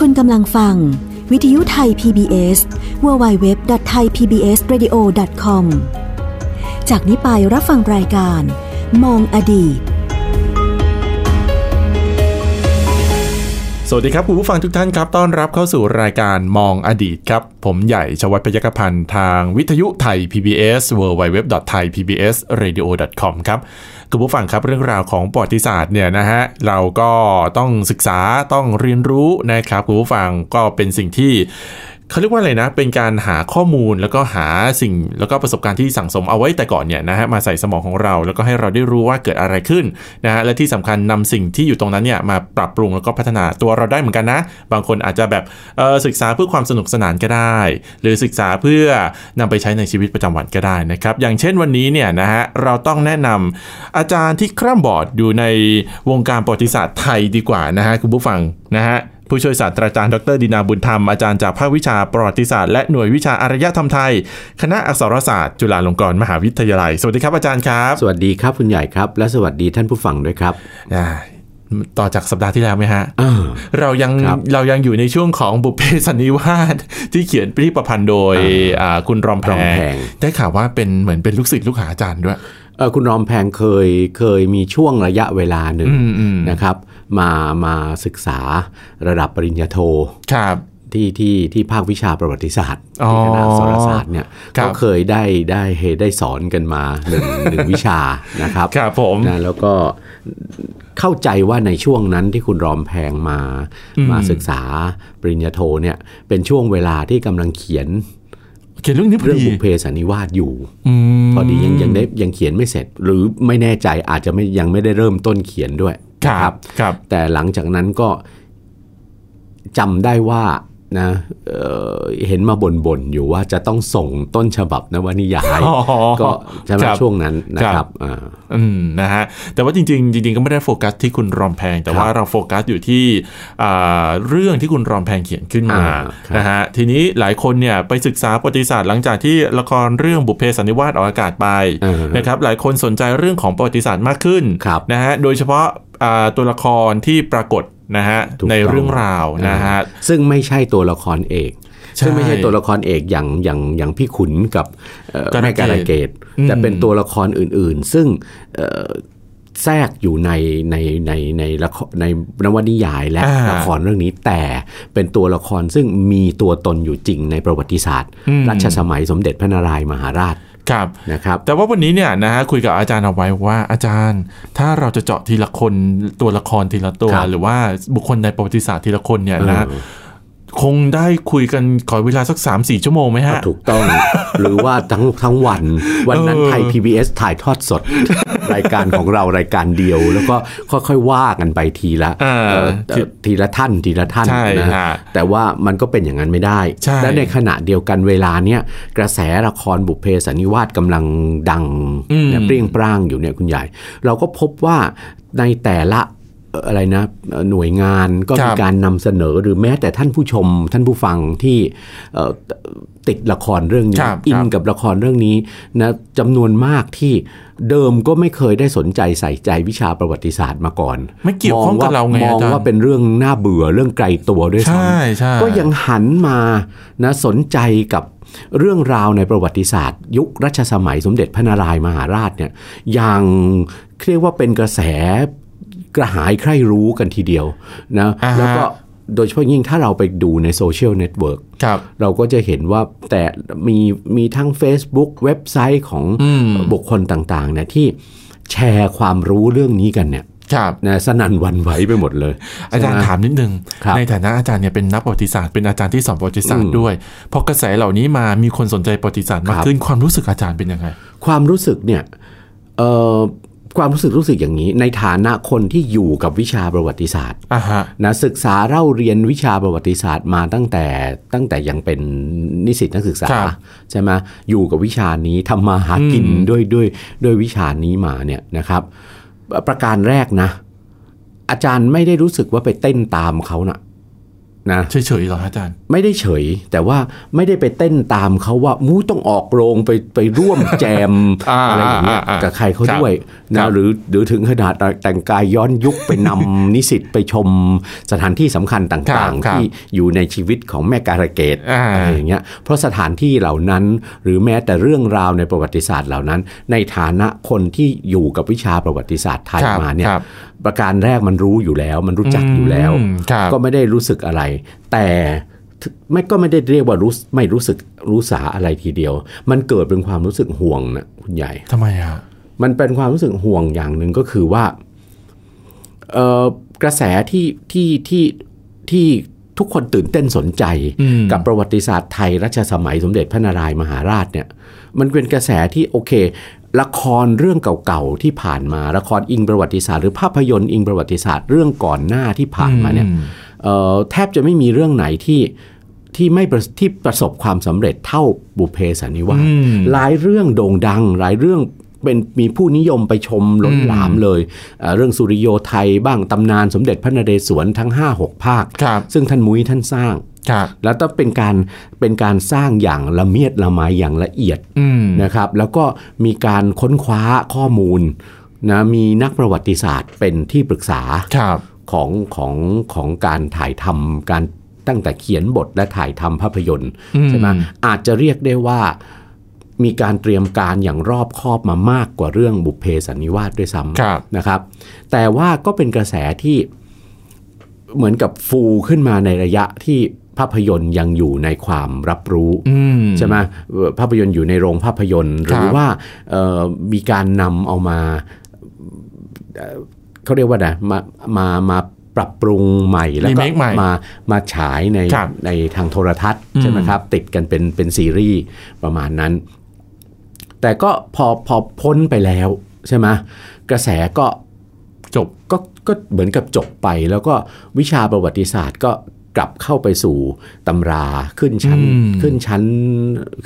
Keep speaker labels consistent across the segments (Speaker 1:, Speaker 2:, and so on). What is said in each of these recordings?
Speaker 1: คุณกำลังฟัง วิทยุไทย PBS www.thaipbsradio.com จากนี้ไปรับฟังรายการ มองอดีต
Speaker 2: สวัสดีครับคุณผู้ฟังทุกท่านครับ ต้อนรับเข้าสู่รายการมองอดีตครับ ผมใหญ่ชวัฒพยกพันธ์ทางวิทยุไทย PBS www.thaipbsradio.com ครับ คุณผู้ฟังครับเรื่องราวของประวัติศาสตร์เนี่ยนะฮะเราก็ต้องศึกษาต้องเรียนรู้นะครับคุณผู้ฟังก็เป็นสิ่งที่ เขาเรียกว่าอะไรนะ เป็นการหาข้อมูลแล้วก็หาสิ่งแล้วก็ประสบการณ์ที่สั่งสมเอาไว้แต่ก่อนเนี่ยนะฮะมาใส่สมองของเรา แล้วก็ให้เราได้รู้ว่าเกิดอะไรขึ้นนะฮะและที่สำคัญนำสิ่งที่อยู่ตรงนั้นเนี่ยมาปรับปรุงแล้วก็พัฒนาตัวเราได้เหมือนกันนะ บางคนอาจจะแบบเออศึกษาเพื่อความสนุกสนานก็ได้ หรือศึกษาเพื่อนำไปใช้ในชีวิตประจำวันก็ได้นะครับอย่างเช่นวันนี้เนี่ยนะฮะเราต้องแนะนำอาจารย์ที่คร่ำบอดอยู่ในวงการประวัติศาสตร์ไทยดีกว่านะฮะคุณผู้ฟังนะฮะ ผู้ช่วยศาสตราจารย์ดรดินาบุญธรรมอาจารย์จากภาควิชาประวัติศาสตร์และหน่วยวิชาอารยธรรมไทย คณะอักษรศาสตร์ จุฬาลงกรณ์มหาวิทยาลัย สวัสดีครับอาจารย์ครับ
Speaker 3: สวัสดีครับคุณใหญ่ครับ และสวัสดีท่านผู้ฟังด้วยครับ
Speaker 2: อ่าต่อจากสัปดาห์ที่แล้วไหมฮะ
Speaker 3: อ่า
Speaker 2: เรายัง
Speaker 3: ครับ
Speaker 2: เรายังอยู่ในช่วงของบุพเพสันนิวาสที่เขียนที่ประพันธ์โดยอ่าคุณรอมแพ
Speaker 3: รอมแพง
Speaker 2: ได้ข่าวว่าเป็นเหมือนเป็นลูกศิษย์ลูกหาอาจารย์ด้วย
Speaker 3: เออคุณรอมแพงเคยเคยมีช่วงระยะเวลาหนึ่ง
Speaker 2: อืมอืม
Speaker 3: นะครับ มามาศึกษาระดับปริญญาโท
Speaker 2: ครับ
Speaker 3: ที่ที่ที่ภาควิชาประวัติศาสตร์
Speaker 2: อ๋อ
Speaker 3: ที่คณะอักษรศาสตร์เนี่ย
Speaker 2: ครับ
Speaker 3: ก็เคยได้ได้เฮได้สอนกันมาหนึ่งหนึ่งวิชานะครับ
Speaker 2: ครับผม
Speaker 3: นะแล้วก็เข้าใจว่าในช่วงนั้นที่คุณรอมแพงมา
Speaker 2: อืม
Speaker 3: มาศึกษาปริญญาโทเนี่ยเป็นช่วงเวลาที่กำลังเขียน
Speaker 2: เขียนเรื่องนี้พอ
Speaker 3: เรื่อง
Speaker 2: ดี
Speaker 3: บุพเพสันนิวาสอยู่
Speaker 2: ม
Speaker 3: พอดียังยังได้ยังเขียนไม่เสร็จ หรือไม่แน่ใจอาจจะไม่ยังไม่ได้เริ่มต้นเขียนด้วย
Speaker 2: ครับครับ
Speaker 3: แต่หลังจากนั้นก็จำได้ว่า นะเอ่อเห็นมาบ่นๆอยู่ว่าจะต้องส่งต้นฉบับนวนิยาย
Speaker 2: อ๋อ
Speaker 3: ก็ใช่ไหม
Speaker 2: ครับ
Speaker 3: ช่วงนั้นนะค
Speaker 2: ครั
Speaker 3: รับบอ่า
Speaker 2: อืมนะฮะแต่ว่าจริงๆจริงๆก็ไม่ได้โฟกัสที่คุณรอมแพง แต่ว่า
Speaker 3: ครับ
Speaker 2: เราโฟกัสอยู่ที่อ่าเรื่องที่คุณรอมแพงเขียนขึ้นมา
Speaker 3: อ่าครับ
Speaker 2: นะฮะทีนี้หลายคนเนี่ยไปศึกษาประวัติศาสตร์หลังจากที่ละครเรื่องบุพเพสันนิวาสออกอากาศไป
Speaker 3: อ่า
Speaker 2: นะครับหลายคนสนใจเรื่องของประวัติศาสตร์มากขึ้น
Speaker 3: ครับ
Speaker 2: นะฮะโดยเฉพาะอ่าตัวละครที่ปรากฏ นะฮะ
Speaker 3: ถูกต้อง
Speaker 2: ในเรื่องราวนะฮะ
Speaker 3: ซึ่งไม่ใช่ตัวละครเอก
Speaker 2: ใช่
Speaker 3: ซึ่งไม่ใช่ตัวละครเอกอย่างอย่างอย่างพี่ขุนกับเอ่อ
Speaker 2: การะเกด
Speaker 3: แม่การะเกด
Speaker 2: อืม
Speaker 3: แต่เป็นตัวละครอื่นๆ ซึ่งเอ่อแทรกอยู่ในในในในละครในนวนิยายและ
Speaker 2: อ่า
Speaker 3: ละครเรื่องนี้แต่เป็นตัวละครซึ่งมีตัวตนอยู่จริงในประวัติศาสตร์
Speaker 2: อืม
Speaker 3: รัชสมัยสมเด็จพระนารายณ์มหาราช
Speaker 2: ครับ
Speaker 3: นะครับ
Speaker 2: แต่ว่าวันนี้เนี่ยนะฮะคุยกับอาจารย์เอาไว้ว่าอาจารย์ ถ้าเราจะเจาะทีละคนตัวละครทีละตัว
Speaker 3: ครับ
Speaker 2: หรือว่าบุคคลในประวัติศาสตร์ทีละคนเนี่ยนะ
Speaker 3: เออ
Speaker 2: คงได้คุยกันขอเวลาสัก 3 4 ชั่วโมงไหมฮะ
Speaker 3: ถูกต้อง หรือว่าทั้งทั้งวัน วันนั้น
Speaker 2: เออ
Speaker 3: ไทย PBS ถ่ายทอดสด รายการของเรารายการเดียว แล้วก็ค่อยๆว่ากันไปทีละ
Speaker 2: อ่า
Speaker 3: เอ่อเอ่อทีละท่านทีละท่าน
Speaker 2: ใช่
Speaker 3: นะ
Speaker 2: ฮะ
Speaker 3: แต่ว่ามันก็เป็นอย่างนั้นไม่ได้
Speaker 2: ใช่
Speaker 3: และในขณะเดียวกันเวลาเนี้ยกระแสละครบุพเพสันนิวาสกำลังดัง
Speaker 2: อืม
Speaker 3: เนี่ยเปรี้ยงปร้างอยู่เนี่ยคุณใหญ่ เราก็พบว่าในแต่ละเอ่ออะไรนะเอ่อหน่วยงานก็
Speaker 2: ครั
Speaker 3: มี
Speaker 2: บ
Speaker 3: การนำเสนอหรือแม้แต่ท่านผู้ชม ท่านผู้ฟังที่เอ่อติดละครเรื่องนี้
Speaker 2: ครับ
Speaker 3: อิ
Speaker 2: คนรับ
Speaker 3: กับละครเรื่องนี้นะจำนวนมากที่เดิมก็ไม่เคยได้สนใจใส่ใจวิชาประวัติศาสตร์มาก่อน
Speaker 2: ไม่เกี่ยวข้องกับเราไง
Speaker 3: มอง
Speaker 2: อาจารย์
Speaker 3: ว่าเป็นเรื่องน่าเบื่อเรื่องไกลตัวด้วยซ้
Speaker 2: ใช่ใช่ำ
Speaker 3: ก็ยังหันมานะสนใจกับเรื่องราวในประวัติศาสตร์ ยุครัชสมัยสมเด็จพระนารายณ์มหาราชเนี่ยอย่างเรียกว่าเป็นกระแส กระหายใคร่รู้กันทีเดียวนะ
Speaker 2: อ่าฮะ
Speaker 3: แล้วก็โดยเฉพาะยิ่งถ้าเราไปดูในโซเชียลเน็ตเวิร์ก
Speaker 2: ครับ
Speaker 3: เราก็จะเห็นว่าแต่มีมีทั้ง Facebook เว็บไซต์ของ
Speaker 2: อืม
Speaker 3: บุคคลต่างๆเนี่ยที่แชร์ความรู้เรื่องนี้กันเนี่ย
Speaker 2: ครับ
Speaker 3: นะสนั่นหวันไหวไปหมดเลย
Speaker 2: อาจารย์
Speaker 3: ใช่ไหม
Speaker 2: ถามนิดนึง
Speaker 3: ครับ
Speaker 2: ในฐานะอาจารย์เนี่ยเป็นนักประวัติศาสตร์เป็นอาจารย์ที่สอนประวัติศาสต
Speaker 3: อื
Speaker 2: ร์
Speaker 3: ม
Speaker 2: ด้วยพอกระแสเหล่านี้มามีคนสนใจประวัติศาสตร์มาก
Speaker 3: ครับ
Speaker 2: ขึ้นความรู้สึกอาจารย์เป็นยังไง
Speaker 3: ความรู้สึกเนี่ยเอ่อ ความรู้สึกรู้สึกอย่างนี้ ในฐานะคนที่อยู่กับวิชาประวัติศาสตร์
Speaker 2: อ่าฮะ
Speaker 3: นะศึกษาเล่าเรียนวิชาประวัติศาสตร์มาตั้งแต่ตั้งแต่ยังเป็นนิสิตนักศึกษา
Speaker 2: ครับ
Speaker 3: ใช่ไหมอยู่กับวิชานี้ทำมาหากิน
Speaker 2: อืม
Speaker 3: ด้วยด้วยด้วยวิชานี้มาเนี่ยนะครับ ประการแรกนะ อาจารย์ไม่ได้รู้สึกว่าไปเต้นตามเขานะ นะ
Speaker 2: เฉยๆเหรออาจารย์
Speaker 3: ไม่ได้เฉย แต่ว่าไม่ได้ไปเต้นตามเขาว่ามูต้องออกโรงไปไปร่วมแจม
Speaker 2: อ่า
Speaker 3: อะไรอย่างเงี้ย
Speaker 2: อ่าอ่า
Speaker 3: กับใครเขา
Speaker 2: ครับ
Speaker 3: ด้วย
Speaker 2: ครั
Speaker 3: นะ
Speaker 2: บ
Speaker 3: หรือหรือถึงขนาดแต่งกายย้อนยุคไปนำนิสิตไปชมสถานที่สำคัญต่าง
Speaker 2: ครั
Speaker 3: ๆ
Speaker 2: บ
Speaker 3: ที่อยู่ในชีวิตของแม่การะเกด
Speaker 2: อ่า
Speaker 3: อะไรอย่างเงี้ยเพราะสถานที่เหล่านั้นหรือแม้แต่เรื่องราวในประวัติศาสตร์เหล่านั้น ในฐานะคนที่อยู่กับวิชาประวัติศาสตร์ไทย
Speaker 2: ครับ
Speaker 3: มาเนี่ย
Speaker 2: ครับ
Speaker 3: ประการแรกมันรู้อยู่แล้ว มันรู้จักอยู่แล้ว
Speaker 2: อืมครับ
Speaker 3: ก็ไม่ได้รู้สึกอะไร แต่ไม่ก็ไม่ได้เรียกว่ารู้ไม่รู้สึกรู้สาอะไรทีเดียว มันเกิดเป็นความรู้สึกห่วงนะคุณใหญ่
Speaker 2: ทำไมอะ
Speaker 3: มันเป็นความรู้สึกห่วงอย่างหนึ่งก็คือว่าเอ่อกระแสที่ที่ที่ที่ทุกคนตื่นเต้นสนใจ
Speaker 2: อืม
Speaker 3: กับประวัติศาสตร์ไทยรัชสมัยสมเด็จพระนารายมหาราชเนี่ย มันเป็นกระแสที่โอเค ละครเรื่องเก่าๆที่ผ่านมาละครอิงประวัติศาสตร์หรือภาพยนตร์อิงประวัติศาสตร์เรื่องก่อนหน้าที่ผ่านมาเนี่ยเอ่อแทบจะไม่มีเรื่องไหนที่ที่ไม่ประที่ประสบความสำเร็จเท่าบุพเพสันนิวาส
Speaker 2: อืม
Speaker 3: หลายเรื่องโด่งดัง หลายเรื่องเป็นมีผู้นิยมไปชมล้นหลามเลยเอ่อเรื่องสุริโยไทยบ้างตำนานสมเด็จพระนเรศวรทั้ง 5-6 ภาค
Speaker 2: ครับ
Speaker 3: ซึ่งท่านมุ้ยท่านสร้าง
Speaker 2: ครับ
Speaker 3: แล้วต้องเป็นการเป็นการสร้างอย่างละเมียดละไมอย่างละเอียด
Speaker 2: อืม
Speaker 3: นะครับ แล้วก็มีการค้นคว้าข้อมูลนะมีนักประวัติศาสตร์เป็นที่ปรึกษา
Speaker 2: ครับ
Speaker 3: ของของของการถ่ายทำการตั้งแต่เขียนบทและถ่ายทำภาพยนตร์
Speaker 2: อืม
Speaker 3: ใช่ไหมอาจจะเรียกได้ว่ามีการเตรียมการอย่างรอบคอบมามากกว่าเรื่องบุพเพสันนิวาสด้วยซ้
Speaker 2: ครับำ
Speaker 3: นะครับ แต่ว่าก็เป็นกระแสที่เหมือนกับฟูขึ้นมาในระยะที่ ภาพยนตร์ยังอยู่ในความรับรู้
Speaker 2: อืม
Speaker 3: ใช่ไหมเอ่อภาพยนตร์อยู่ในโรงภาพยนตร์ หรือว่าเอ่อมีการนำเอามาเอ่อเขาเรียกว่าไงมามามาปรับปรุงใหม่แล้วก็
Speaker 2: Remake ใหม่
Speaker 3: มามาฉายใน
Speaker 2: ครับ
Speaker 3: ในทางโทรทัศน์
Speaker 2: อืม
Speaker 3: ใช่ไหมครับ ติดกันเป็นเป็นซีรีส์ประมาณนั้น แต่ก็พอพอพ้นไปแล้วใช่ไหมกระแสก็
Speaker 2: จบ
Speaker 3: ก็ก็เหมือนกับจบไป แล้วก็วิชาประวัติศาสตร์ก็ กลับเข้าไปสู่ตำราขึ้นชั้น
Speaker 2: อืม
Speaker 3: ขึ้นชั้น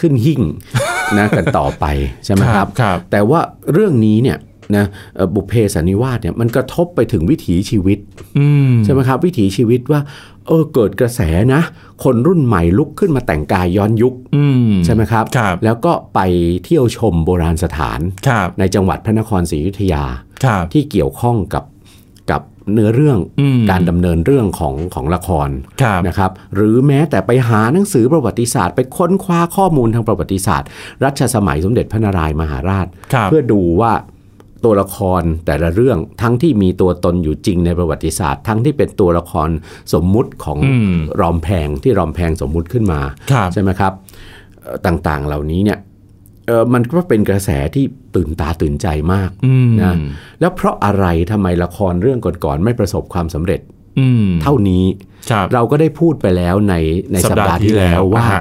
Speaker 3: ขึ้นหิ่งนะกันต่อไปใช่ไหมครับ
Speaker 2: ครับ
Speaker 3: แต่ว่าเรื่องนี้เนี่ยนะเอ่อบุพเพสันนิวาสเนี่ยมันกระทบไปถึงวิถีชีวิต
Speaker 2: อืม
Speaker 3: ใช่ไหมครับ วิถีชีวิตว่าเออเกิดกระแสนะ คนรุ่นใหม่ลุกขึ้นมาแต่งกายย้อนยุค
Speaker 2: อืม
Speaker 3: ใช่ไหมครับ
Speaker 2: ครับ
Speaker 3: แล้วก็ไปเที่ยวชมโบราณสถาน
Speaker 2: ครับ
Speaker 3: ในจังหวัดพระนครศรีอยุธยา
Speaker 2: ครับ
Speaker 3: ที่เกี่ยวข้องกับกับ เนื้อเรื่อง
Speaker 2: อืม
Speaker 3: การดำเนินเรื่องของของละคร
Speaker 2: ครับ
Speaker 3: นะครับ หรือแม้แต่ไปหาหนังสือประวัติศาสตร์ ไปค้นคว้าข้อมูลทางประวัติศาสตร์ รัชสมัยสมเด็จพระนารายมหาราช
Speaker 2: ครับ
Speaker 3: เพื่อดูว่าตัวละครแต่ละเรื่องทั้งที่มีตัวตนอยู่จริงในประวัติศาสตร์ ทั้งที่เป็นตัวละครสมมุติของ
Speaker 2: อืม
Speaker 3: รอมแพงที่รอมแพงสมมุติขึ้นมา
Speaker 2: ครับ
Speaker 3: ใช่ไหมครับเอ่อต่างๆเหล่านี้เนี่ย เอ่อมันก็เป็นกระแสที่ตื่นตาตื่นใจมาก
Speaker 2: อืม
Speaker 3: นะแล้วเพราะอะไรทำไมละครเรื่องก่อนๆไม่ประสบความสำเร็จ
Speaker 2: อืม
Speaker 3: เท่านี้
Speaker 2: ครับ
Speaker 3: เราก็ได้พูดไปแล้วในใน
Speaker 2: สั
Speaker 3: สั
Speaker 2: ป
Speaker 3: ป
Speaker 2: ดา
Speaker 3: ดา
Speaker 2: ห์
Speaker 3: ห์
Speaker 2: ที่
Speaker 3: ที่
Speaker 2: แล้
Speaker 3: แล้ววว่า
Speaker 2: อ่าฮะ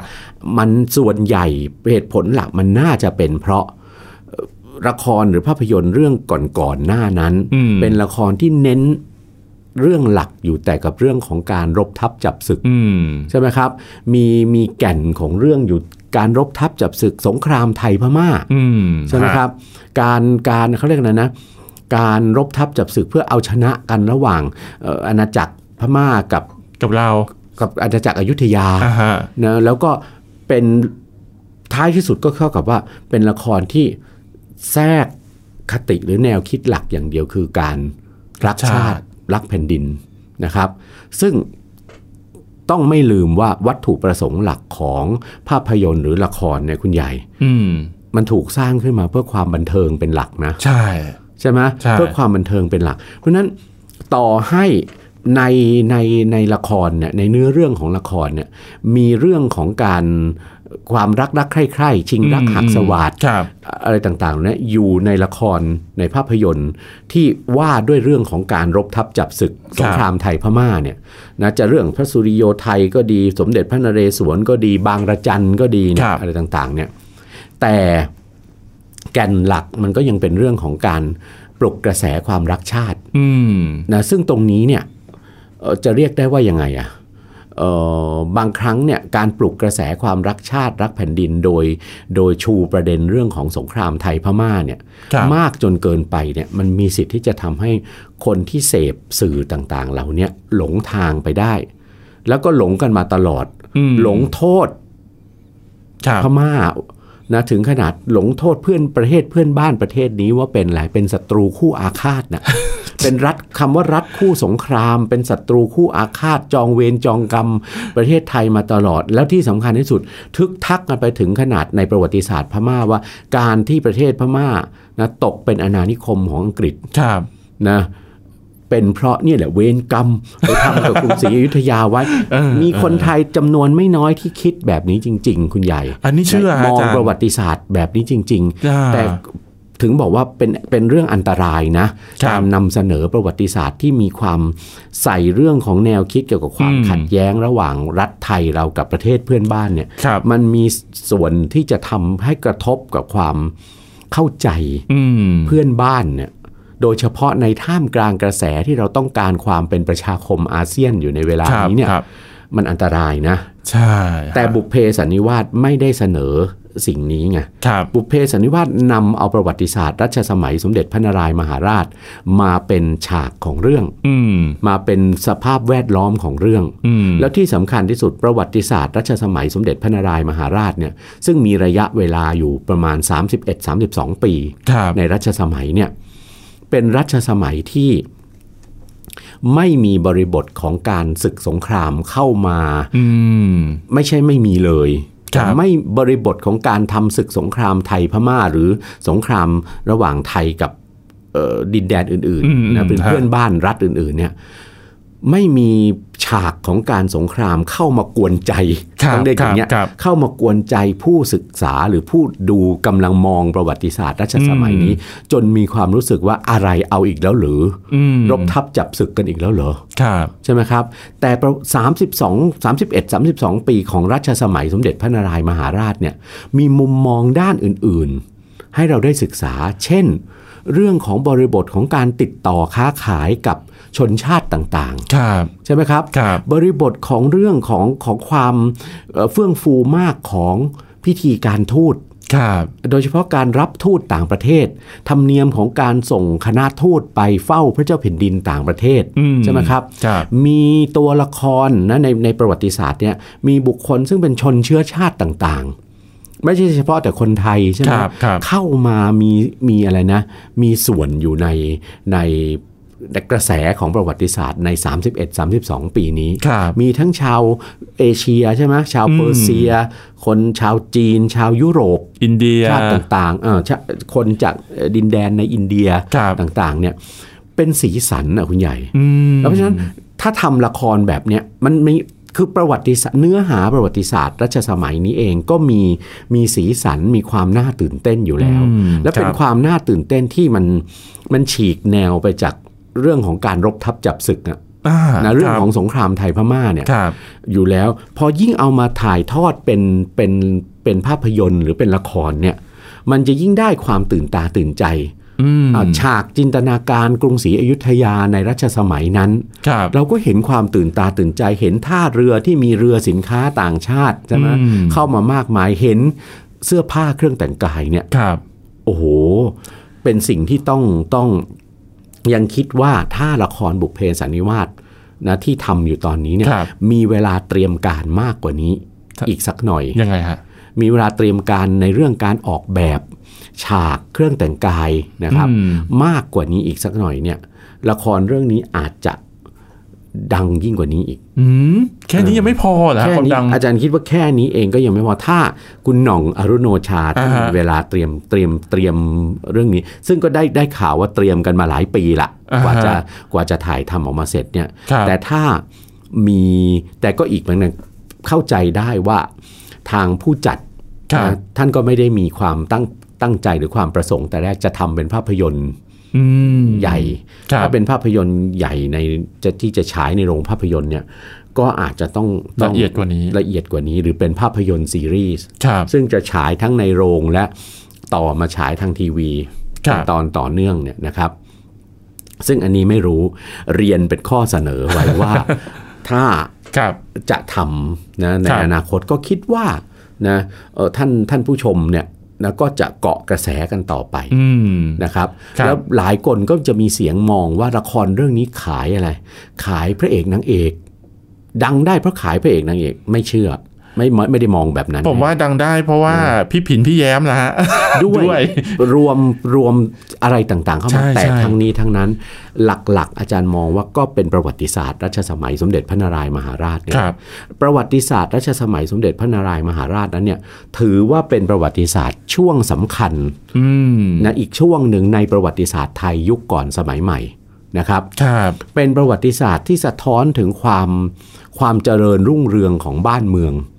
Speaker 3: มันส่วนใหญ่เหตุผลหลักมันน่าจะเป็นเพราะเอ่อละครหรือภาพยนตร์เรื่องก่อนๆหน้านั้น
Speaker 2: อืม
Speaker 3: เป็นละครที่เน้นเรื่องหลักอยู่แต่กับเรื่องของการรบทับจับศึก
Speaker 2: อืม
Speaker 3: ใช่ไหมครับ มีมีแก่นของเรื่องอยู่ การรบทับจับศึกสงครามไทยพม่า
Speaker 2: อืม
Speaker 3: ใช่ไหมครับ การการเขาเรียกอะไรนะ การรบทับจับศึกเพื่อเอาชนะกันระหว่างเอ่ออาณาจักรพม่ากับ
Speaker 2: กับเรา
Speaker 3: กับอาณาจักรอยุธยา
Speaker 2: อ่าฮะ
Speaker 3: นะแล้วก็เป็นท้ายที่สุดก็เข้ากับว่าเป็นละครที่แทรกคติหรือแนวคิดหลักอย่างเดียวคือการรักชาติรักแผ่นดินนะครับ ซึ่ง ต้องไม่ลืมว่าวัตถุประสงค์หลักของภาพยนตร์หรือละครเนี่ยคุณใหญ่
Speaker 2: อืม
Speaker 3: มันถูกสร้างขึ้นมาเพื่อความบันเทิงเป็นหลักนะ
Speaker 2: ใช่
Speaker 3: ใช่ไหม
Speaker 2: ใช่
Speaker 3: เพื่อความบันเทิงเป็นหลัก เพราะฉะนั้นต่อให้ในในในละครเนี่ยในเนื้อเรื่องของละครเนี่ยมีเรื่องของการ ความรักรักใคร่ใคร่ชิงรักหักสวาด
Speaker 2: ครับ
Speaker 3: อะไรต่างๆเนี่ยอยู่ในละครในภาพยนตร์ที่ว่าด้วยเรื่องของการรบทับจับศึกสงครามไทยพม่าเนี่ยนะจะเรื่องพระสุริโยไทยก็ดี สมเด็จพระนเรศวรก็ดีบางระจันก็ดีเนี่
Speaker 2: ค
Speaker 3: ย
Speaker 2: รับ
Speaker 3: อะไรต่างๆเนี่ยแต่แก่นหลักมันก็ยังเป็นเรื่องของการปลุกกระแสความรักชาติ
Speaker 2: อืม
Speaker 3: นะซึ่งตรงนี้เนี่ยเอ่อจะเรียกได้ว่ายังไงอะเอ่อ บางครั้งเนี่ยการปลุกกระแสความรักชาติรักแผ่นดินโดย โดยชูประเด็นเรื่องของสงครามไทยพม่าเนี่ย
Speaker 2: ครับ
Speaker 3: มากจนเกินไปเนี่ยมันมีสิทธิ์ที่จะทำให้คนที่เสพสื่อต่างๆเหล่าเนี้หลงทางไปได้ แล้วก็หลงกันมาตลอด
Speaker 2: อืม
Speaker 3: หลงโทษ
Speaker 2: ครับ
Speaker 3: พม่านะถึงขนาดหลงโทษเพื่อนประเทศเพื่อนบ้านประเทศนี้ว่าเป็นอะไรเป็นศัตรูคู่อาฆาตนะ เป็นรัฐคำว่ารัฐคู่สงคราม เป็นศัตรูคู่อาฆาตจองเวรจองกรรมประเทศไทยมาตลอด แล้วที่สำคัญที่สุด ทึกทักกันไปถึงขนาดในประวัติศาสตร์พม่าว่า การที่ประเทศพม่านะตกเป็นอาณานิคมของอังกฤษ
Speaker 2: ครับ
Speaker 3: นะเป็นเพราะเนี่ยแหละเวรกรรมไปทำกับกรุงศรีอยุธยาไว้
Speaker 2: เออ
Speaker 3: มีคนไทยจำนวนไม่น้อยที่คิดแบบนี้จริง ๆ คุณใหญ่
Speaker 2: อันนี้เชื่อ
Speaker 3: มอง
Speaker 2: อาจารย์
Speaker 3: ประวัติศาสตร์แบบนี้จริง
Speaker 2: อ่า
Speaker 3: ๆแต่ ถึงบอกว่าเป็นเป็นเรื่องอันตรายนะครับการนำเสนอประวัติศาสตร์ที่มีความใส่เรื่องของแนวคิดเกี่ยวกับความ
Speaker 2: อืม
Speaker 3: ขัดแย้งระหว่างรัฐไทยเรากับประเทศเพื่อนบ้านเนี่ย
Speaker 2: ครับ
Speaker 3: มันมีส่วนที่จะทำให้กระทบกับความเข้าใจ
Speaker 2: อืม
Speaker 3: เพื่อนบ้านเนี่ยโดยเฉพาะในท่ามกลางกระแสที่เราต้องการความเป็นประชาคมอาเซียนอยู่ในเวลา
Speaker 2: ครับ
Speaker 3: นี้เนี่ย
Speaker 2: ครับ
Speaker 3: มันอันตรายนะ
Speaker 2: ใช่
Speaker 3: แต่บุพเพสันนิวาสไม่ได้เสนอ สิ่งนี้ไง
Speaker 2: ครับ
Speaker 3: บุพเพสันนิวาสนำเอาประวัติศาสตร์ รัชสมัยสมเด็จพระนารายณ์มหาราช มาเป็นฉากของเรื่อง
Speaker 2: อืม
Speaker 3: มาเป็นสภาพแวดล้อมของเรื่อง
Speaker 2: อืม
Speaker 3: แล้วที่สำคัญที่สุดประวัติศาสตร์ รัชสมัยสมเด็จพระนารายณ์มหาราชเนี่ยซึ่งมีระยะเวลาอยู่ประมาณ 31-32 ปี
Speaker 2: ครับ
Speaker 3: ในรัชสมัยเนี่ยเป็นรัชสมัยที่ไม่มีบริบทของการศึกสงครามเข้ามา
Speaker 2: อืม
Speaker 3: ไม่ใช่ไม่มีเลย
Speaker 2: ครับ
Speaker 3: แต่ ไม่บริบทของการทำศึกสงครามไทยพม่าหรือสงครามระหว่างไทยกับเอ่อดินแดนอื่น
Speaker 2: อืม
Speaker 3: ๆนะเป็น
Speaker 2: ฮะ
Speaker 3: เพื่อนบ้านรัฐอื่นๆเนี่ย ไม่มีฉากของการสงครามเข้ามากวนใจ
Speaker 2: ครับ
Speaker 3: ต้องเรียกอย่างเงี้ย
Speaker 2: ครับ
Speaker 3: เข้ามากวนใจผู้ศึกษาหรือผู้ดูกำลังมองประวัติศาสตร์รัชสมัยนี้ จนมีความรู้สึกว่าอะไรเอาอีกแล้วหรือ
Speaker 2: อืม
Speaker 3: รบทับจับศึกกันอีกแล้วเหรอ
Speaker 2: ครับ
Speaker 3: ใช่ไหมครับ แต่ประ32 31 32ปีของรัชสมัยสมเด็จพระนารายณ์มหาราชเนี่ยมีมุมมองด้านอื่น ๆ ให้เราได้ศึกษา เช่น เรื่องของบริบทของการติดต่อค้าขายกับชนชาติต่าง
Speaker 2: ครับ
Speaker 3: ๆใช่ไหมครับ
Speaker 2: ครับ
Speaker 3: บริบทของเรื่องของของความเอ่อเฟื่องฟูมากของพิธีการทูต
Speaker 2: ครับ
Speaker 3: โดยเฉพาะการรับทูตต่างประเทศ ธรรมเนียมของการส่งคณะทูตไปเฝ้าพระเจ้าแผ่นดินต่างประเทศ
Speaker 2: อืม
Speaker 3: ใช่ไหมครับ
Speaker 2: ครับ
Speaker 3: มีตัวละครนะในในประวัติศาสตร์เนี่ยมีบุคคลซึ่งเป็นชนเชื้อชาติต่างๆ ไม่ใช่เฉพาะแต่คนไทยใช่ไหม
Speaker 2: ครับครับ
Speaker 3: เข้ามามีมีอะไรนะ มีส่วนอยู่ในในในกระแสของประวัติศาสตร์ใน 31-32 ปีนี้
Speaker 2: ครับ
Speaker 3: มีทั้งชาวเอเชียใช่ไหมชาวเปอร์เซีย คนชาวจีน ชาวยุโรป
Speaker 2: อินเดีย
Speaker 3: ชาติต่างๆเออชาคนจากเอ่อดินแดนในอินเดีย
Speaker 2: ครับ
Speaker 3: ต่างๆเนี่ยเป็นสีสันอะคุณใหญ่
Speaker 2: อืม
Speaker 3: แล้วเพราะฉะนั้นถ้าทำละครแบบเนี้ยมันมี คือประวัติศาสตร์เนื้อหาประวัติศาสตร์รัชสมัยนี้เองก็มีมีสีสันมีความน่าตื่นเต้นอยู่แล้ว
Speaker 2: อืม
Speaker 3: และเป็น
Speaker 2: ครับ
Speaker 3: ความน่าตื่นเต้นที่มันมันฉีกแนวไปจากเรื่องของการรบทับจับศึกอะ
Speaker 2: อ่า
Speaker 3: นะเรื่อง
Speaker 2: คบ
Speaker 3: ของสงครามไทยพม่าเนี่ย
Speaker 2: ครับ
Speaker 3: อยู่แล้วพอยิ่งเอามาถ่ายทอดเป็นเป็นเป็นภาพยนตร์หรือเป็นละครเนี่ยมันจะยิ่งได้ความตื่นตาตื่นใจ
Speaker 2: อืม
Speaker 3: อ่า ฉากจินตนาการกรุงศรีอยุธยาในรัชสมัยนั้น
Speaker 2: ครับ
Speaker 3: เราก็เห็นความตื่นตาตื่นใจเห็นท่าเรือที่มีเรือสินค้าต่างชาติใช่ไหม
Speaker 2: อืม
Speaker 3: เข้ามามากมายเห็นเสื้อผ้าเครื่องแต่งกายเนี่ย
Speaker 2: ครับ
Speaker 3: โอ้โห เป็นสิ่งที่ต้องต้องยังคิดว่าถ้าละครบุพเพสันนิวาสนะที่ทำอยู่ตอนนี้เนี่ย
Speaker 2: ครับ
Speaker 3: มีเวลาเตรียมการมากกว่านี้
Speaker 2: ครับ
Speaker 3: อีกสักหน่อย
Speaker 2: ยังไงฮะ
Speaker 3: มีเวลาเตรียมการในเรื่องการออกแบบ ฉากเครื่องแต่งกายนะครับ
Speaker 2: อืม
Speaker 3: มากกว่านี้อีกสักหน่อยเนี่ย ละครเรื่องนี้อาจจะดังยิ่งกว่านี้อีก
Speaker 2: อืมแค่นี้ยังไม่พอเหรอฮะ
Speaker 3: แค่
Speaker 2: ความ
Speaker 3: นี้
Speaker 2: ดัง
Speaker 3: อาจารย์คิดว่าแค่นี้เองก็ยังไม่พอถ้าคุณหน่องอรุโนชาท่าน
Speaker 2: อ่าฮะ
Speaker 3: มีเวลาเตรียมเตรียมเตรียมเรื่องนี้ ซึ่งก็ได้ได้ข่าวว่าเตรียมกันมาหลายปีละ
Speaker 2: อ่าฮะ
Speaker 3: กว่าจะกว่าจะถ่ายทำออกมาเสร็จเนี่ย
Speaker 2: ครับ
Speaker 3: แต่ถ้ามีแต่ก็อีกเหมือนกันเข้าใจได้ว่าทางผู้จัด
Speaker 2: ครับ
Speaker 3: นะท่านก็ไม่ได้มีความตั้ง ตั้งใจหรือความประสงค์ แต่แรกจะทำเป็นภาพยนตร์
Speaker 2: อืม
Speaker 3: ใหญ่
Speaker 2: ครับ
Speaker 3: ถ้าเป็นภาพยนตร์ใหญ่ในจะที่จะฉายในโรงภาพยนตร์เนี่ย ก็อาจจะต้องต้
Speaker 2: ละ
Speaker 3: ง
Speaker 2: เอียดกว่านี้
Speaker 3: ละเอียดกว่านี้ หรือเป็นภาพยนตร์ซีรีส์
Speaker 2: ครับ
Speaker 3: ซึ่งจะฉายทั้งในโรงและต่อมาฉายทางทีวี
Speaker 2: ครับ
Speaker 3: เป็นตอนต่อเนื่องเนี่ยนะครับ ซึ่งอันนี้ไม่รู้เรียนเป็นข้อเสนอไว้ว่าถ้า
Speaker 2: ครับ
Speaker 3: จะทำนะใน
Speaker 2: ครับ
Speaker 3: อนาคตก็คิดว่านะเอ่อท่านท่านผู้ชมเนี่ย นะก็จะเกาะกระแสกันต่อไป
Speaker 2: อืม
Speaker 3: นะครับ
Speaker 2: ครับ
Speaker 3: แล้วหลายคนก็จะมีเสียงมองว่าละครเรื่องนี้ขายอะไร ขายพระเอกนางเอก ดังได้เพราะขายพระเอกนางเอกไม่เชื่อ ไม่ไม่ไม่ได้มองแบบนั้น
Speaker 2: ผมว่าดังได้เพราะว่าพี่ผินพี่แย้มละฮะ
Speaker 3: ด้วยรวมรวมอะไรต่างๆ เข้า
Speaker 2: ใช่
Speaker 3: มาแต่
Speaker 2: ใช่
Speaker 3: ทั้งนี้ทั้งนั้นหลักๆ อาจารย์มองว่าก็เป็นประวัติศาสตร์รัชสมัยสมเด็จพระนารายมหาราชเนี่ย
Speaker 2: ครับ
Speaker 3: ประวัติศาสตร์รัชสมัยสมเด็จพระนารายมหาราชนั้นเนี่ยถือว่าเป็นประวัติศาสตร์ช่วงสำคัญ
Speaker 2: อืม
Speaker 3: นะอีกช่วงหนึ่งในประวัติศาสตร์ไทยยุคก่อนสมัยใหม่นะครับ
Speaker 2: ครับ
Speaker 3: เป็นประวัติศาสตร์ที่สะท้อนถึงความความเจริญรุ่งเรืองของบ้านเมือง
Speaker 2: ครับ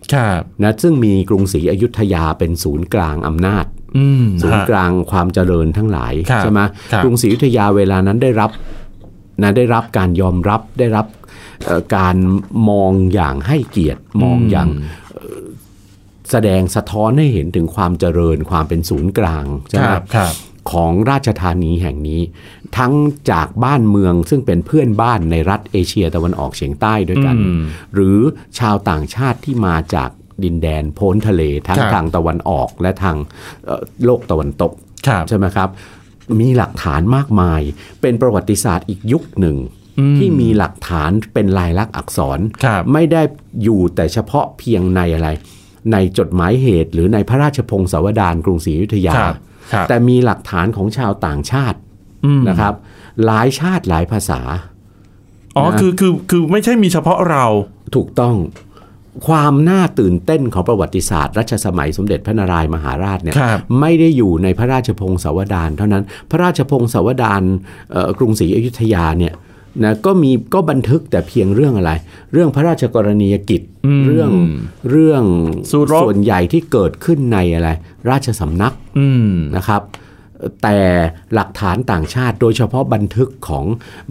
Speaker 3: นะซึ่งมีกรุงศรีอยุธยาเป็นศูนย์กลางอำนาจ
Speaker 2: อืม
Speaker 3: ศูนย์
Speaker 2: ฮะ
Speaker 3: กลางความเจริญทั้งหลาย
Speaker 2: ครับ
Speaker 3: ใช่ไหม
Speaker 2: ครับ
Speaker 3: กรุงศรีอยุธยาเวลานั้นได้รับนะได้รับการยอมรับได้รับเอ่อการมองอย่างให้เกียรติมองอย่างเอ่อแสดงสะท้อนให้เห็นถึงความเจริญความเป็นศูนย์กลางใช่
Speaker 2: ค
Speaker 3: ไหม
Speaker 2: รับครับ
Speaker 3: ของราชธานีแห่งนี้ ทั้งจากบ้านเมืองซึ่งเป็นเพื่อนบ้านในรัฐเอเชียตะวันออกเฉียงใต้ด้วยกัน
Speaker 2: อืม
Speaker 3: หรือชาวต่างชาติที่มาจากดินแดนโพ้นทะเล ทั้ง
Speaker 2: ครับ
Speaker 3: ทางตะวันออกและทางเอ่อโลกตะวันตก
Speaker 2: ครับ
Speaker 3: ใช่ไหมครับ มีหลักฐานมากมาย เป็นประวัติศาสตร์อีกยุคหนึ่งที่มีหลักฐานเป็นลายลักษณ์อักษร
Speaker 2: ครับ
Speaker 3: ไม่ได้อยู่แต่เฉพาะเพียงในอะไร ในจดหมายเหตุหรือในพระราชพงศาวดารกรุงศรีอยุธยา
Speaker 2: ครับครับ
Speaker 3: แต่มีหลักฐานของชาวต่างชาติ
Speaker 2: อืม
Speaker 3: นะครับ หลายชาติหลายภาษา
Speaker 2: อ๋อ
Speaker 3: นะ
Speaker 2: คือคือคือไม่ใช่มีเฉพาะเรา
Speaker 3: ถูกต้องความน่าตื่นเต้นของประวัติศาสตร์รัชสมัยสมเด็จพระนารายณ์มหาราชเนี่ย
Speaker 2: ครับ
Speaker 3: ไม่ได้อยู่ในพระราชพงศาวดารเท่านั้น พระราชพงศาวดารเอ่อกรุงศรีอยุธยาเนี่ย นะก็มีก็บันทึกแต่เพียงเรื่องอะไร เรื่องพระราชกรณียกิจ
Speaker 2: อืม
Speaker 3: เรื่องเรื่อง
Speaker 2: สู้รบ
Speaker 3: ส่วนใหญ่ที่เกิดขึ้นในอะไร ราชสำนัก
Speaker 2: อืม
Speaker 3: นะครับ แต่หลักฐานต่างชาติโดยเฉพาะบันทึกของ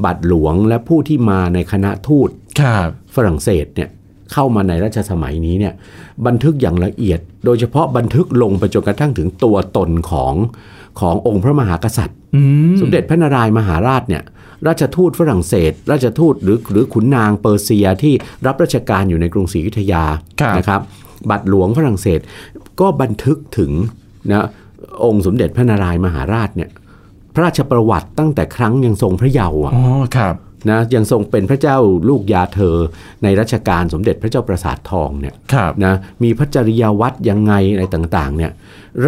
Speaker 3: บัตรหลวงและผู้ที่มาในคณะทูต
Speaker 2: ครับ
Speaker 3: ฝรั่งเศสเนี่ยเข้ามาในรัชสมัยนี้เนี่ยบันทึกอย่างละเอียด โดยเฉพาะบันทึกลงไปจนกระทั่งถึงตัวตนของขององค์พระมหากษัตริย์
Speaker 2: อืม
Speaker 3: สมเด็จพระนารายณ์มหาราชเนี่ย ราชทูตฝรั่งเศส ราชทูตหรือหรือขุนนางเปอร์เซียที่รับราชการอยู่ในกรุงศรีอยุธยา
Speaker 2: ครับ
Speaker 3: นะครับ บัตรหลวงฝรั่งเศสก็บันทึกถึงนะองค์สมเด็จพระนารายณ์มหาราชเนี่ยพระราชประวัติตั้งแต่ครั้งยังทรงพระเยาว์อะ
Speaker 2: อ๋อครับ
Speaker 3: นะยังทรงเป็นพระเจ้าลูกยาเธอ ในรัชกาลสมเด็จพระเจ้าประสาททองเนี่ย
Speaker 2: ครับ
Speaker 3: นะมีพระจริยวัตรยังไงอะไรต่างๆเนี่ย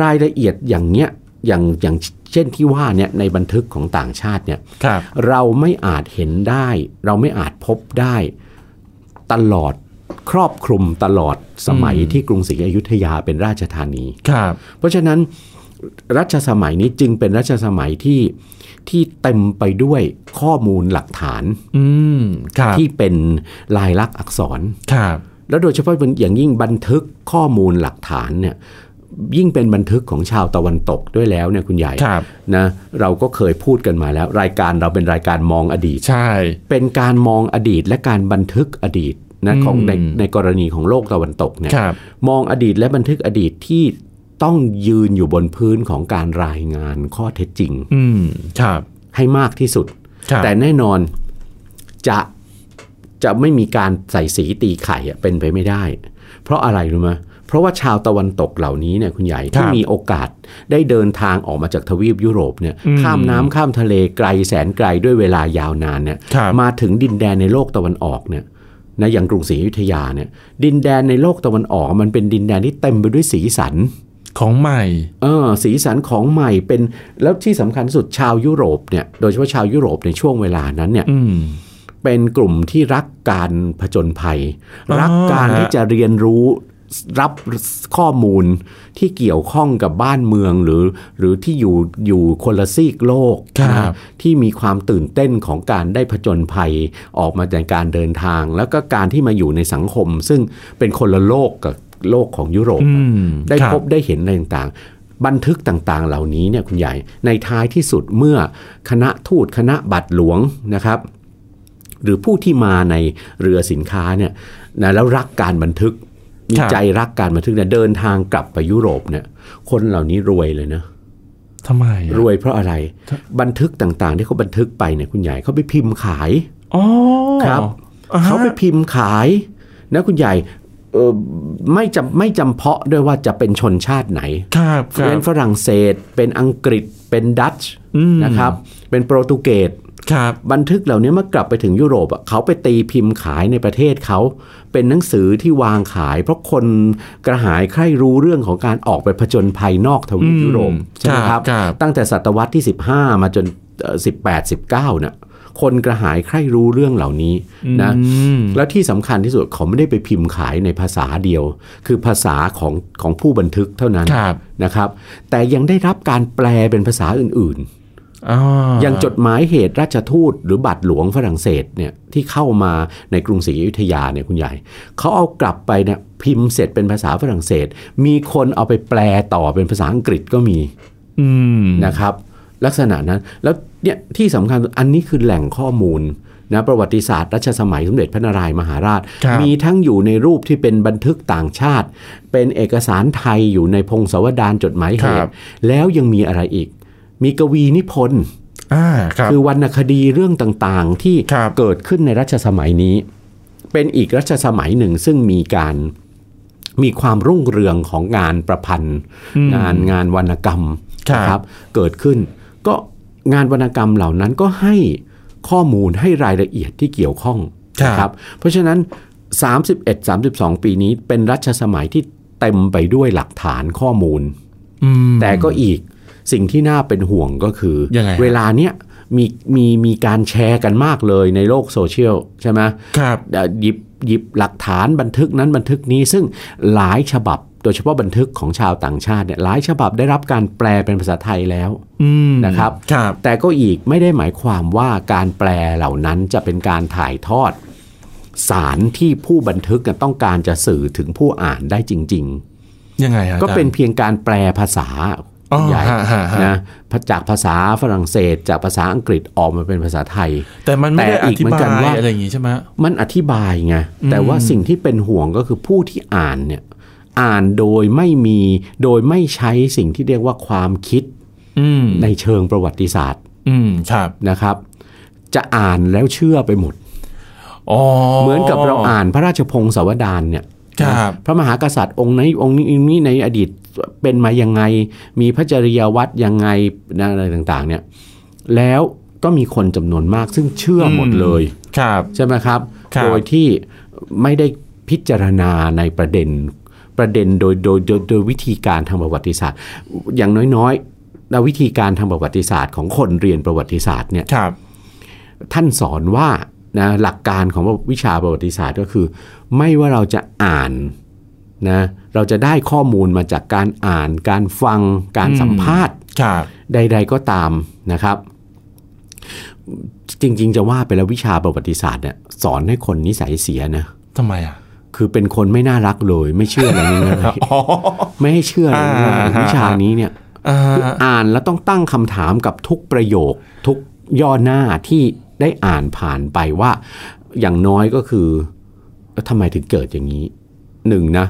Speaker 3: รายละเอียดอย่างเนี้ย อย่างอย่างเช่นที่ว่าเนี่ยในบันทึกของต่างชาติเนี่ย
Speaker 2: ครับ
Speaker 3: เราไม่อาจเห็นได้ เราไม่อาจพบได้ตลอดครอบคลุมตลอดสมัย
Speaker 2: อืม
Speaker 3: ที่กรุงศรีอยุธยาเป็นราชธานี
Speaker 2: ครับ
Speaker 3: เพราะฉะนั้นรัชสมัยนี้จึงเป็นรัชสมัยที่ที่เต็มไปด้วยข้อมูลหลักฐาน
Speaker 2: อืมครับ
Speaker 3: ที่เป็นลายลักษณ์อักษร
Speaker 2: ครับ
Speaker 3: แล้วโดยเฉพาะอย่างยิ่งบันทึกข้อมูลหลักฐานเนี่ย ยิ่งเป็นบันทึกของชาวตะวันตกด้วยแล้วเนี่ยคุณใหญ่
Speaker 2: ครับ
Speaker 3: นะเราก็เคยพูดกันมาแล้ว รายการเราเป็นรายการมองอดีต
Speaker 2: ใช่
Speaker 3: เป็นการมองอดีตและการบันทึกอดีตนะ
Speaker 2: อืม
Speaker 3: ของในในกรณีของโลกตะวันตกเนี่ย
Speaker 2: ครับ
Speaker 3: มองอดีตและบันทึกอดีตที่ต้องยืนอยู่บนพื้นของการรายงานข้อเท็จจริง
Speaker 2: อืมครับ
Speaker 3: ให้มากที่สุด
Speaker 2: ครับ
Speaker 3: แต่แน่นอนจะจะไม่มีการใส่สีตีไข่อะเป็นไปไม่ได้ เพราะอะไรรู้ไหม เพราะว่าชาวตะวันตกเหล่านี้เนี่ยคุณใหญ่ที่มีโอกาสได้เดินทางออกมาจากทวีปยุโรปเนี่ยข้ามน้ำข้ามทะเลไกลแสนไกลด้วยเวลายาวนานเนี่ย
Speaker 2: ครับ
Speaker 3: มาถึงดินแดนในโลกตะวันออกเนี่ยนะอย่างกรุงศรีอยุธยาเนี่ยดินแดนในโลกตะวันออกมันเป็นดินแดนที่เต็มไปด้วยสีสัน
Speaker 2: ของใหม่
Speaker 3: เออ สีสันของใหม่เป็นแล้วที่สำคัญที่สุดชาวยุโรปเนี่ยโดยเฉพาะชาวยุโรปในช่วงเวลานั้นเนี่ย
Speaker 2: อืม
Speaker 3: เป็นกลุ่มที่รักการผจญภัย
Speaker 2: อ๋อ
Speaker 3: รักการ
Speaker 2: ฮะ
Speaker 3: ที่จะเรียนรู้ รับข้อมูลที่เกี่ยวข้องกับบ้านเมืองหรือ หรือที่อยู่อยู่คนละซีกโลก
Speaker 2: ครับ
Speaker 3: นะที่มีความตื่นเต้นของการได้ผจญภัยออกมาจากการเดินทาง แล้วก็การที่มาอยู่ในสังคม ซึ่งเป็นคนละโลกกับโลกของยุโรป
Speaker 2: อืม
Speaker 3: ได้
Speaker 2: ครับ
Speaker 3: พบได้เห็นอะไรต่างๆบันทึกต่างๆ เหล่านี้เนี่ยคุณใหญ่ในท้ายที่สุดเมื่อคณะทูตคณะบัตรหลวงนะครับ หรือผู้ที่มาในเรือสินค้าเนี่ยนะแล้วรักการบันทึก มี
Speaker 2: ครับ
Speaker 3: ใจรักการบันทึกเนี่ยเดินทางกลับไปยุโรปเนี่ย คนเหล่านี้รวยเลยนะ
Speaker 2: ทำไมอะ
Speaker 3: รวยเพราะอะไร บันทึกต่างๆ ที่เขาบันทึกไปเนี่ยคุณใหญ่เขาไปพิมพ์ขาย
Speaker 2: อ๋อ
Speaker 3: ครับ
Speaker 2: อ่ฮะ
Speaker 3: เขาไปพิมพ์ขายนะคุณใหญ่เออไม่จำไม่จำเพาะด้วยว่าจะเป็นชนชาติไหน
Speaker 2: ครับครั
Speaker 3: เป็
Speaker 2: บ
Speaker 3: นฝรั่งเศส เป็นอังกฤษ เป็นดัตช์
Speaker 2: อืม
Speaker 3: นะครับ เป็นโปรตุเกส
Speaker 2: ครับ
Speaker 3: บันทึกเหล่านี้เมื่อกลับไปถึงยุโรปอะเขาไปตีพิมพ์ขายในประเทศเขา เป็นหนังสือที่วางขาย เพราะคนกระหายใคร่รู้เรื่องของการออกไปผจญภัยนอกทวีป
Speaker 2: อืม
Speaker 3: ยุโรปใช่ไหมครับ
Speaker 2: ครับ
Speaker 3: ตั้งแต่ศตวรรษที่ 15 มาจนเอ่อ18 19เนี่ยคนกระหายใคร่รู้เรื่องเหล่านี้นะ
Speaker 2: อืม
Speaker 3: แล้วที่สำคัญที่สุดเขาไม่ได้ไปพิมพ์ขายในภาษาเดียว คือภาษาของของผู้บันทึกเท่านั้น
Speaker 2: ครับ
Speaker 3: นะครับ แต่ยังได้รับการแปลเป็นภาษาอื่น
Speaker 2: อ๋อ
Speaker 3: ๆ อย่างจดหมายเหตุราชทูตหรือบัตรหลวงฝรั่งเศสเนี่ยที่เข้ามาในกรุงศรีอยุธยาเนี่ยคุณใหญ่เขาเอากลับไปเนี่ยพิมพ์เสร็จเป็นภาษาฝรั่งเศส มีคนเอาไปแปลต่อเป็นภาษาอังกฤษก็มี
Speaker 2: อืม
Speaker 3: นะครับ ลักษณะนั้นแล้วเนี่ยที่สำคัญอันนี้คือแหล่งข้อมูลนะประวัติศาสตร์รัชสมัยสมเด็จพระนารายณ์มหาราช
Speaker 2: ครับ
Speaker 3: มีทั้งอยู่ในรูปที่เป็นบันทึกต่างชาติ เป็นเอกสารไทยอยู่ในพงศาวดารจดหมายเห
Speaker 2: ครั
Speaker 3: ตุ
Speaker 2: บ
Speaker 3: แล้วยังมีอะไรอีก มีกวีนิพนธ์
Speaker 2: อ่าครับ
Speaker 3: คือวรรณคดีเรื่องต่างๆ ที่
Speaker 2: ครับ
Speaker 3: เกิดขึ้นในรัชสมัยนี้ เป็นอีกรัชสมัยหนึ่งซึ่งมีการมีความรุ่งเรืองของงานประพันธ์
Speaker 2: อืม
Speaker 3: งานงานวรรณกรรม
Speaker 2: ครับ
Speaker 3: นะครับ เกิดขึ้น ก็งานวรรณกรรมเหล่านั้นก็ให้ข้อมูลให้รายละเอียดที่เกี่ยวข้อง
Speaker 2: ครับ
Speaker 3: นะครับ เพราะฉะนั้น 31-32 ปีนี้เป็นรัชสมัยที่เต็มไปด้วยหลักฐานข้อมูล
Speaker 2: อืม
Speaker 3: แต่ก็อีก สิ่งที่น่าเป็นห่วงก็คือ
Speaker 2: ยังไงฮะ
Speaker 3: เวลาเนี้ยมีมีมีการแชร์กันมากเลยในโลกโซเชียลใช่ไหม
Speaker 2: ครับ
Speaker 3: เอ่อหยิบหยิบหลักฐานบันทึกนั้นบันทึกนี้ซึ่งหลายฉบับโดยเฉพาะบันทึกของชาวต่างชาติเนี่ยหลายฉบับได้รับการแปลเป็นภาษาไทยแล้ว
Speaker 2: อืม
Speaker 3: นะครับ
Speaker 2: ครับ
Speaker 3: แต่ก็อีกไม่ได้หมายความว่าการแปลเหล่านั้นจะเป็นการถ่ายทอด สารที่ผู้บันทึกน่ะต้องการจะสื่อถึงผู้อ่านได้จริง
Speaker 2: ยังไงฮะ
Speaker 3: ๆก็เป็นเพียงการแปลภาษา
Speaker 2: อ๋อ
Speaker 3: ใหญ่
Speaker 2: ฮะฮะฮะ
Speaker 3: นะจากภาษาฝรั่งเศส จากภาษาอังกฤษออกมาเป็นภาษาไทย
Speaker 2: แต่มันไม่ได้
Speaker 3: แต่
Speaker 2: อ
Speaker 3: อีก
Speaker 2: ธิ
Speaker 3: เหมือน
Speaker 2: บา
Speaker 3: กัน
Speaker 2: ย
Speaker 3: ว่า
Speaker 2: อะไรอย่างงี้ใช่ไหม
Speaker 3: มันอธิบายไงแต่ว่าสิ่งที่เป็นห่วงก็คือผู้ที่อ่านเนี่ยอ่านโดยไม่มีโดยไม่ใช้สิ่งที่เรียกว่าความคิด
Speaker 2: อืม
Speaker 3: ในเชิงประวัติศาสตร์
Speaker 2: อืมครับ
Speaker 3: นะครับ จะอ่านแล้วเชื่อไปหมด
Speaker 2: อ๋อ
Speaker 3: เหมือนกับเราอ่านพระราชพงศาวดารเนี่ย
Speaker 2: ครับ
Speaker 3: พระมหากษัตริย์องค์ไหนองค์นี้องค์นี้ในอดีต เป็นมายังไง มีพระจริยวัตรยังไงนะอะไรต่างๆเนี่ยแล้วก็มีคนจำนวนมากซึ่งเชื่อหมดเลย
Speaker 2: ครับ
Speaker 3: ใช่ไหมครับ
Speaker 2: ครับ
Speaker 3: โดยที่ไม่ได้พิจารณาในประเด็นประเด็นโดยโดยโดยโดยวิธีการทางประวัติศาสตร์ อย่างน้อยๆแล้ววิธีการทางประวัติศาสตร์ของคนเรียนประวัติศาสตร์เนี่ย
Speaker 2: ครับ
Speaker 3: ท่านสอนว่านะหลักการของวิชาประวัติศาสตร์ก็คือ ไม่ว่าเราจะอ่าน นะเราจะได้ข้อมูลมาจากการอ่านการฟังการ
Speaker 2: อืม
Speaker 3: สัมภาษณ์
Speaker 2: ครับ
Speaker 3: ใด ๆก็ตามนะครับ จริง ๆ จะว่าไปแล้ววิชาประวัติศาสตร์เนี่ยสอนให้คนนิสัยเสียนะ
Speaker 2: ทำไมอะ
Speaker 3: คือเป็นคนไม่น่ารักเลย ไม่เชื่ออะไรง่าย
Speaker 2: อ๋อ
Speaker 3: ๆไม่ให้เชื่ออะไรง่าย
Speaker 2: อ่า
Speaker 3: ๆวิชานี้เนี่ย
Speaker 2: อ่า
Speaker 3: คืออ่านแล้วต้องตั้งคำถามกับทุกประโยค ทุกย่อหน้าที่ได้อ่านผ่านไปว่า อย่างน้อยก็คือแล้วทำไมถึงเกิดอย่างนี้ หนึ่งนะ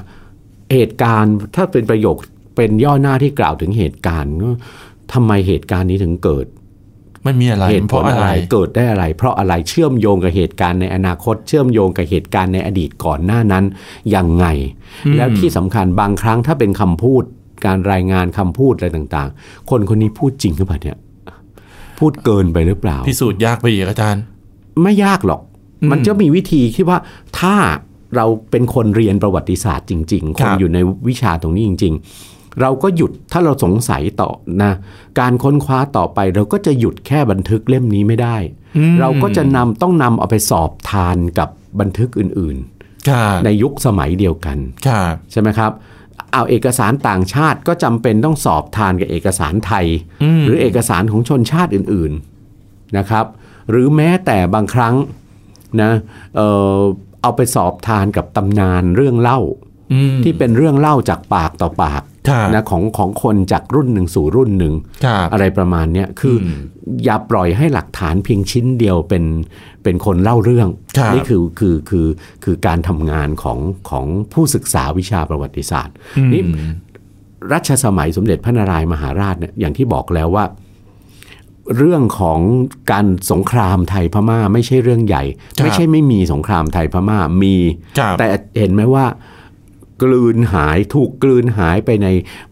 Speaker 3: เหตุการณ์ถ้าเป็นประโยคเป็นย่อหน้าที่กล่าวถึงเหตุการณ์ก็ทำไมเหตุการณ์นี้ถึงเกิด
Speaker 2: ไม่มีอะไร
Speaker 3: เหตุ
Speaker 2: เพ
Speaker 3: ผล
Speaker 2: ราะอะ
Speaker 3: อะไรไรเกิดได้อะไร เพราะอะไรเชื่อมโยงกับเหตุการณ์ในอนาคต เชื่อมโยงกับเหตุการณ์ในอดีตก่อนหน้านั้นยังไง แล้วที่สำคัญบางครั้งถ้าเป็นคำพูดการรายงานคำพูดอะไรต่างๆ คนคนนี้พูดจริงหรือเปล่าเนี่ยพูดเกินไปหรือเปล่า
Speaker 2: พิสูจน์ยากไปอีกอาจารย์
Speaker 3: ไม่ยากหรอก
Speaker 2: อืม
Speaker 3: มันจะมีวิธีที่ว่าถ้า เราเป็นคนเรียนประวัติศาสตร์จริง ๆค
Speaker 2: ครั
Speaker 3: น
Speaker 2: บ
Speaker 3: อยู่ในวิชาตรงนี้จริง ๆ เราก็หยุดถ้าเราสงสัยต่อนะการค้นคว้าต่อไป เราก็จะหยุดแค่บันทึกเล่มนี้ไม่ได้
Speaker 2: อืม
Speaker 3: เราก็จะนำต้องนำเอาไปสอบทานกับบันทึกอื่น
Speaker 2: ครับ
Speaker 3: ๆในยุคสมัยเดียวกัน
Speaker 2: ครับ
Speaker 3: ใช่ไหมครับเอาเอกสารต่างชาติก็จำเป็นต้องสอบทานกับเอกสารไทย
Speaker 2: ม
Speaker 3: หรือเอกสารของชนชาติอื่น ๆนะครับ หรือแม้แต่บางครั้งนะ เอ่อเอาไปสอบทานกับตำนานเรื่องเล่า
Speaker 2: อืม
Speaker 3: ที่เป็นเรื่องเล่าจากปากต่อปาก
Speaker 2: ครับ
Speaker 3: นะของของคนจากรุ่นหนึ่งสู่รุ่นหนึ่ง
Speaker 2: ครับ
Speaker 3: อะไรประมาณเนี้ยคืออ
Speaker 2: ม
Speaker 3: อย่าปล่อยให้หลักฐานเพียงชิ้นเดียวเป็นเป็นคนเล่าเรื่อง
Speaker 2: ครับ
Speaker 3: นี่คือคือคือคือการทำงานของของผู้ศึกษาวิชาประวัติศาสตร์นี่
Speaker 2: อืม
Speaker 3: รัชสมัยสมเด็จพระนารายณ์มหาราชเนี่ยอย่างที่บอกแล้วว่า เรื่องของการสงครามไทยพม่าไม่ใช่เรื่องใหญ่
Speaker 2: ครับ
Speaker 3: ไม่ใช่ไม่มีสงครามไทยพม่ามี
Speaker 2: ครับ
Speaker 3: แต่เห็นไหมว่ากลืนหายถูกกลืนหายไปใน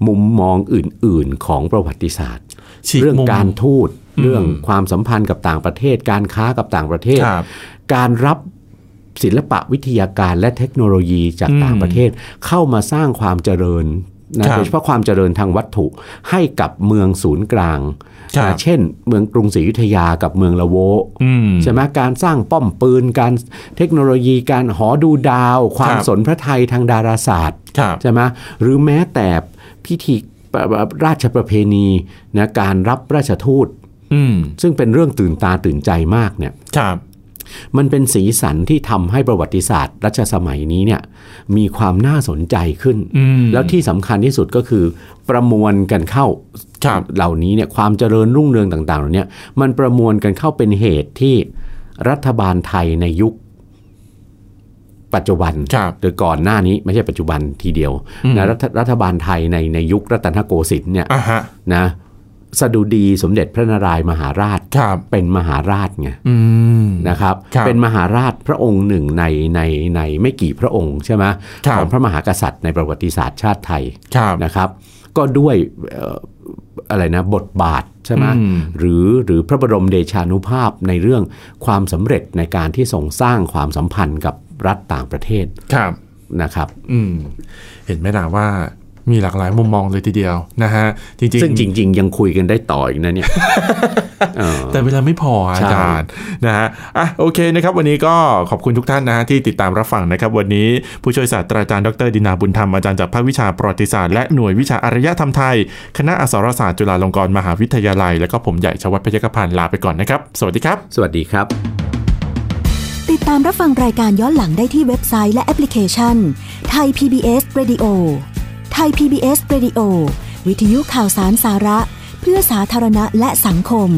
Speaker 3: มุมมองอื่น ๆ ของประวัติศาสตร์
Speaker 2: ฉีก
Speaker 3: เรื่อง
Speaker 2: มุม
Speaker 3: การทูตเรื่องความสัมพันธ์กับต่างประเทศ การค้ากับต่างประเทศ
Speaker 2: ครับ
Speaker 3: การรับศิลปะวิทยาการและเทคโนโลยีจาก
Speaker 2: อืม
Speaker 3: ต่างประเทศ เข้ามาสร้างความเจริญนะครับโดยเฉพาะความเจริญทางวัตถุให้กับเมืองศูนย์กลาง
Speaker 2: ครับ
Speaker 3: นะ เช่น เมืองกรุงศรีอยุธยากับเมืองละโว
Speaker 2: อืม
Speaker 3: ใช่ไหมการสร้างป้อมปืน การเทคโนโลยีการหอดูดาว ความ
Speaker 2: ครับ
Speaker 3: สนพระไทยทางดาราศาสตร์
Speaker 2: ครับ
Speaker 3: ใช่ไหมหรือแม้แต่พิธีราชประเพณีนะการรับราชทูต
Speaker 2: อืม
Speaker 3: ซึ่งเป็นเรื่องตื่นตาตื่นใจมากเนี่ย
Speaker 2: ครับ
Speaker 3: มันเป็นสีสันที่ทำให้ประวัติศาสตร์รัชสมัยนี้เนี่ยมีความน่าสนใจขึ้น
Speaker 2: อืม
Speaker 3: แล้วที่สำคัญที่สุดก็คือ ประมวลกันเข้า
Speaker 2: ครับ
Speaker 3: เหล่านี้เนี่ยความเจริญรุ่งเรืองต่างๆเหล่านี้มันประมวลกันเข้าเป็นเหตุที่รัฐบาลไทยในยุคปัจจุบัน
Speaker 2: ครับ
Speaker 3: หรือก่อนหน้านี้ไม่ใช่ปัจจุบันทีเดียว
Speaker 2: อืม
Speaker 3: นะรัฐรัฐบาลไทยในในยุครัตนโกสินทร์เนี่ย
Speaker 2: อะฮะ
Speaker 3: นะ สดุดีสมเด็จพระนารายณ์มหาราช
Speaker 2: ครับ
Speaker 3: เป็นมหาราชไง
Speaker 2: อืม
Speaker 3: นะครับ
Speaker 2: ครับ
Speaker 3: เป็นมหาราชพระองค์หนึ่งในในในไม่กี่พระองค์ใช่ไหม
Speaker 2: ครับ
Speaker 3: ของพระมหากษัตริย์ในประวัติศาสตร์ชาติไทย
Speaker 2: ครับ
Speaker 3: นะครับ ก็ด้วยเอ่ออะไรนะบทบาทใช่ไหม
Speaker 2: อืม
Speaker 3: หรือหรือพระบรมเดชานุภาพในเรื่องความสำเร็จในการที่ทรงสร้างความสัมพันธ์กับรัฐต่างประเทศ
Speaker 2: ครับ
Speaker 3: นะครับ
Speaker 2: อืมเห็นไหมนะว่า มีหลากหลายมุมมองเลยทีเดียวนะฮะจริงๆ
Speaker 3: ซึ่งจริง ๆ ยังคุยกันได้ต่ออีกนะเนี่ยเออ
Speaker 2: แต่เวลาไม่พออาจารย์ใช่นะฮะอะโอเคนะครับ วันนี้ก็ขอบคุณทุกท่านนะฮะที่ติดตามรับฟังนะครับ วันนี้ผู้ช่วยศาสตราจารย์ดร.ดินาร์ บุญธรรมอาจารย์จากภาควิชาประวัติศาสตร์และหน่วยวิชาอารยธรรมไทย คณะอักษรศาสตร์จุฬาลงกรณ์มหาวิทยาลัย แล้วก็ผมใหญ่ชวัฒน์พยกพันธ์ลาไปก่อนนะครับ สวัสดีครับ
Speaker 3: สวัสดีครับ
Speaker 1: ติดตามรับฟังรายการย้อนหลังได้ที่เว็บไซต์และแอปพลิเคชันไทย PBS Radio ไทย PBS Radio วิทยุข่าวสารสาระ เพื่อสาธารณะและสังคม